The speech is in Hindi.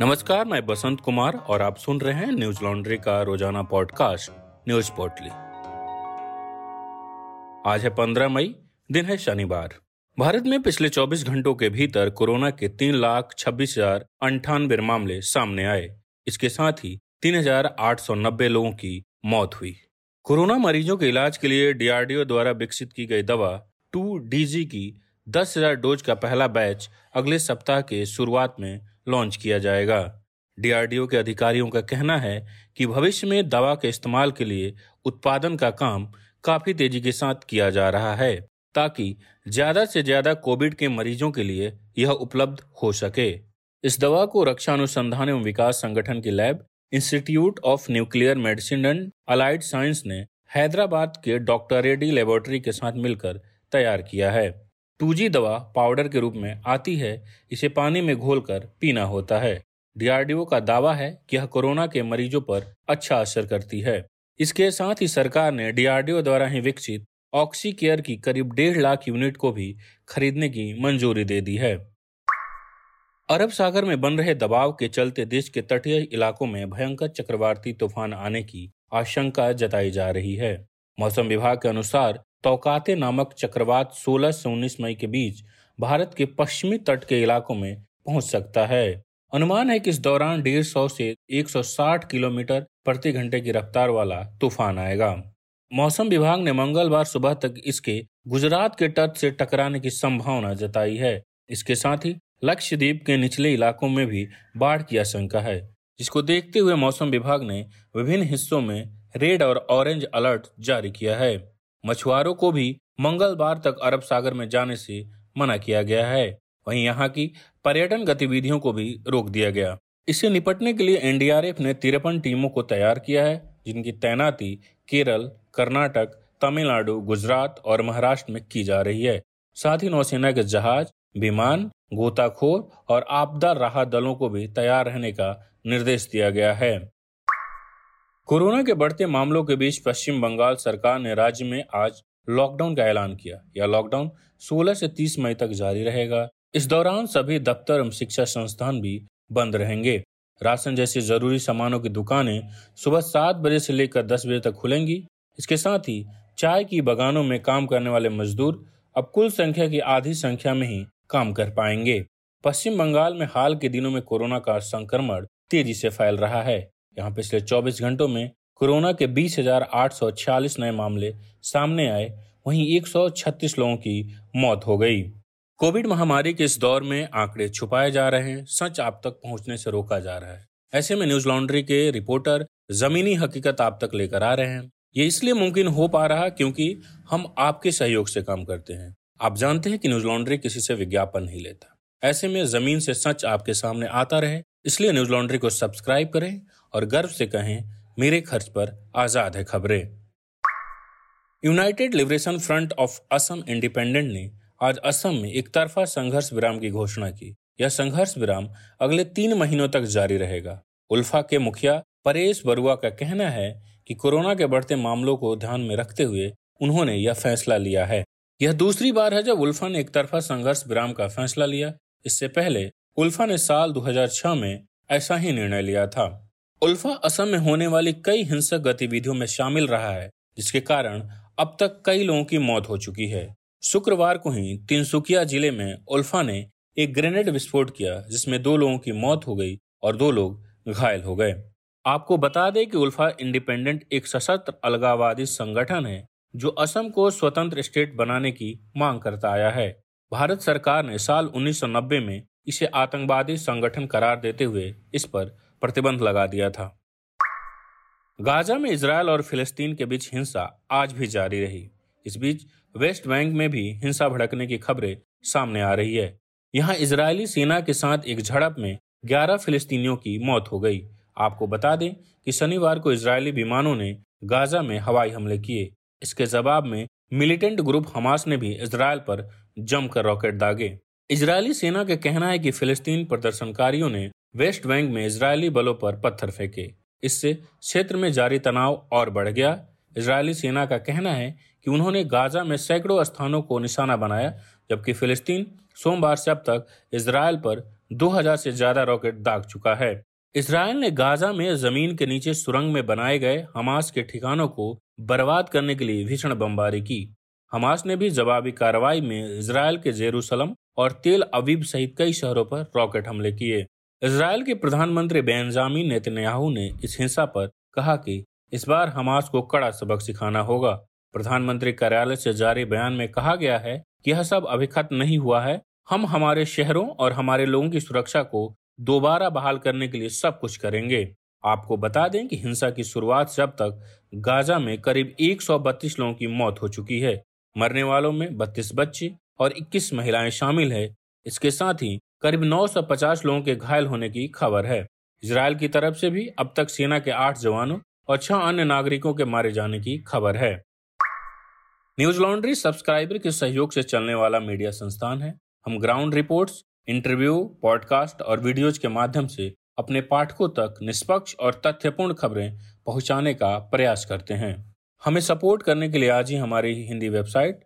नमस्कार, मैं बसंत कुमार और आप सुन रहे हैं न्यूज़ लॉन्ड्री का रोज़ाना पॉडकास्ट, न्यूज़ पोर्टली। आज है 15 मई, दिन है शनिवार। भारत में पिछले 24 घंटों के भीतर कोरोना के तीन लाख छब्बीस हज़ार अंठानवे मामले सामने आए। इसके साथ ही तीन हज़ार आठ सौ नब्बे लोगों की मौत हुई। कोरोना मरीजों के इलाज के लिए डीआरडीओ द्वारा विकसित की गई दवा टू डीजी की दस हज़ार डोज का पहला बैच अगले सप्ताह के शुरुआत में लॉन्च किया जाएगा। डीआरडीओ के अधिकारियों का कहना है कि भविष्य में दवा के इस्तेमाल के लिए उत्पादन का काम काफ़ी तेज़ी के साथ किया जा रहा है, ताकि ज़्यादा से ज़्यादा कोविड के मरीजों के लिए यह उपलब्ध हो सके। इस दवा को रक्षा अनुसंधान एवं विकास संगठन की lab, Institute of Nuclear Medicine and Allied Science ने हैदराबाद के डॉक्टर रेड्डी लेबोरेटरी के साथ मिलकर तैयार किया है। टू दवा पाउडर के रूप में आती है, इसे पानी में घोलकर पीना होता है। डीआरडीओ का दावा है कि यह कोरोना के मरीजों पर अच्छा असर करती है। इसके साथ ही सरकार ने डीआरडीओ द्वारा ही विकसित ऑक्सी केयर की करीब डेढ़ लाख यूनिट को भी खरीदने की मंजूरी दे दी है। अरब सागर में बन रहे दबाव के चलते देश के तटीय इलाकों में भयंकर चक्रवाती तूफ़ान आने की आशंका जताई जा रही है। मौसम विभाग के अनुसार तोकाते नामक चक्रवात 16 से 19 मई के बीच भारत के पश्चिमी तट के इलाकों में पहुँच सकता है। अनुमान है कि इस दौरान डेढ़ सौ से 160 किलोमीटर प्रति घंटे की रफ्तार वाला तूफ़ान आएगा। मौसम विभाग ने मंगलवार सुबह तक इसके गुजरात के तट से टकराने की संभावना जताई है। इसके साथ ही लक्षद्वीप के निचले इलाकों में भी बाढ़ की आशंका है। जिसको देखते हुए मौसम विभाग ने विभिन्न हिस्सों में रेड और ऑरेंज अलर्ट जारी किया है। मछुआरों को भी मंगलवार तक अरब सागर में जाने से मना किया गया है। वहीं यहाँ की पर्यटन गतिविधियों को भी रोक दिया गया। इससे निपटने के लिए एनडीआरएफ ने तिरपन टीमों को तैयार किया है, जिनकी तैनाती केरल, कर्नाटक, तमिलनाडु, गुजरात और महाराष्ट्र में की जा रही है। साथ ही नौसेना के जहाज़, विमान, गोताखोर और आपदा राहत दलों को भी तैयार रहने का निर्देश दिया गया है। कोरोना के बढ़ते मामलों के बीच पश्चिम बंगाल सरकार ने राज्य में आज लॉकडाउन का ऐलान किया। यह लॉकडाउन 16 से 30 मई तक जारी रहेगा। इस दौरान सभी दफ्तर एवं शिक्षा संस्थान भी बंद रहेंगे। राशन जैसे ज़रूरी सामानों की दुकानें सुबह सात बजे से लेकर दस बजे तक खुलेंगी। इसके साथ ही चाय की बगानों में काम करने वाले मजदूर अब कुल संख्या की आधी संख्या में ही काम कर पाएँगे। पश्चिम बंगाल में हाल के दिनों में कोरोना का संक्रमण तेज़ी से फैल रहा है। यहाँ पिछले 24 घंटों में कोरोना के बीस हज़ार आठ सौ छियालीस नए मामले सामने आए, वहीं 136 लोगों की मौत हो गई। कोविड महामारी के इस दौर में आंकड़े छुपाए जा रहे हैं, सच आप तक पहुँचने से रोका जा रहा है। ऐसे में न्यूज़ लॉन्ड्री के रिपोर्टर जमीनी हकीकत आप तक लेकर आ रहे हैं। ये इसलिए मुमकिन हो पा रहा क्योंकि हम आपके सहयोग से काम करते हैं। आप जानते हैं कि न्यूज़ लॉन्ड्री किसी से विज्ञापन नहीं लेता। ऐसे में ज़मीन से सच आपके सामने आता रहे इसलिए न्यूज़ लॉन्ड्री को सब्सक्राइब करें और गर्व से कहें, मेरे खर्च पर आज़ाद है खबरें। United Liberation Front of Assam Independent ने आज असम में एक तरफा संघर्ष विराम की घोषणा की। यह संघर्ष विराम अगले तीन महीनों तक जारी रहेगा। उल्फा के मुखिया परेश बरुआ का कहना है कि कोरोना के बढ़ते मामलों को ध्यान में रखते हुए उन्होंने यह फैसला लिया है। यह दूसरी बार है जब उल्फा ने एक तरफा संघर्ष विराम का फैसला लिया। इससे पहले उल्फा ने साल 2006 में ऐसा ही निर्णय लिया था। उल्फा असम में होने वाली कई हिंसक गतिविधियों में शामिल रहा है, जिसके कारण अब तक कई लोगों की मौत हो चुकी है। शुक्रवार को ही तिनसुकिया ज़िले में उल्फा ने एक ग्रेनेड विस्फोट किया, जिसमें दो लोगों की मौत हो गई और दो लोग घायल हो गए। आपको बता दें कि उल्फा इंडिपेंडेंट एक सशस्त्र अलगावादी संगठन है, जो असम को स्वतंत्र स्टेट बनाने की मांग करता आया है। भारत सरकार ने साल 1990 में इसे आतंकवादी संगठन करार देते हुए इस पर प्रतिबंध लगा दिया था। गाजा में इसराइल और फिलिस्तीन के बीच हिंसा आज भी जारी रही। इस बीच वेस्ट बैंक में भी हिंसा भड़कने की खबरें सामने आ रही है। यहाँ इजरायली सेना के साथ एक झड़प में 11 फिलिस्तीनियों की मौत हो गई। आपको बता दें कि शनिवार को इजरायली विमानों ने गाजा में हवाई हमले किए। इसके जवाब में मिलिटेंट ग्रुप हमास ने भी इसराइल पर जमकर रॉकेट दागे। इजरायली सेना का कहना है कि फिलिस्तीन प्रदर्शनकारियों ने वेस्ट बैंक में इजरायली बलों पर पत्थर फेंके। इससे क्षेत्र में जारी तनाव और बढ़ गया। इजरायली सेना का कहना है कि उन्होंने गाजा में सैकड़ों स्थानों को निशाना बनाया, जबकि फिलिस्तीन सोमवार से अब तक इसराइल पर 2000 से ज़्यादा रॉकेट दाग चुका है। इसराइल ने गाजा में ज़मीन के नीचे सुरंग में बनाए गए हमास के ठिकानों को बर्बाद करने के लिए भीषण बमबारी की। हमास ने भी जवाबी कार्रवाई में इसराइल के जेरूसलम और तेल अवीब सहित कई शहरों पर रॉकेट हमले किए। इसराइल के प्रधानमंत्री बेंजामिन नेतन्याहू ने इस हिंसा पर कहा कि इस बार हमास को कड़ा सबक सिखाना होगा। प्रधानमंत्री कार्यालय से जारी बयान में कहा गया है कि यह सब अभी खत्म नहीं हुआ है। हम हमारे शहरों और हमारे लोगों की सुरक्षा को दोबारा बहाल करने के लिए सब कुछ करेंगे। आपको बता दें कि हिंसा की शुरुआत से अब तक गाजा में करीब 132 लोगों की मौत हो चुकी है। मरने वालों में 32 बच्चे और 21 महिलाएँ शामिल है। इसके साथ ही करीब 950 लोगों के घायल होने की खबर है। इसराइल की तरफ़ से भी अब तक सेना के आठ जवानों और छह अन्य नागरिकों के मारे जाने की खबर है। न्यूज़ लॉन्ड्री सब्सक्राइबर के सहयोग से चलने वाला मीडिया संस्थान है। हम ग्राउंड रिपोर्ट्स, इंटरव्यू, पॉडकास्ट और वीडियोज़ के माध्यम से अपने पाठकों तक निष्पक्ष और तथ्यपूर्ण खबरें पहुँचाने का प्रयास करते हैं। हमें सपोर्ट करने के लिए आज ही हमारी Hindi website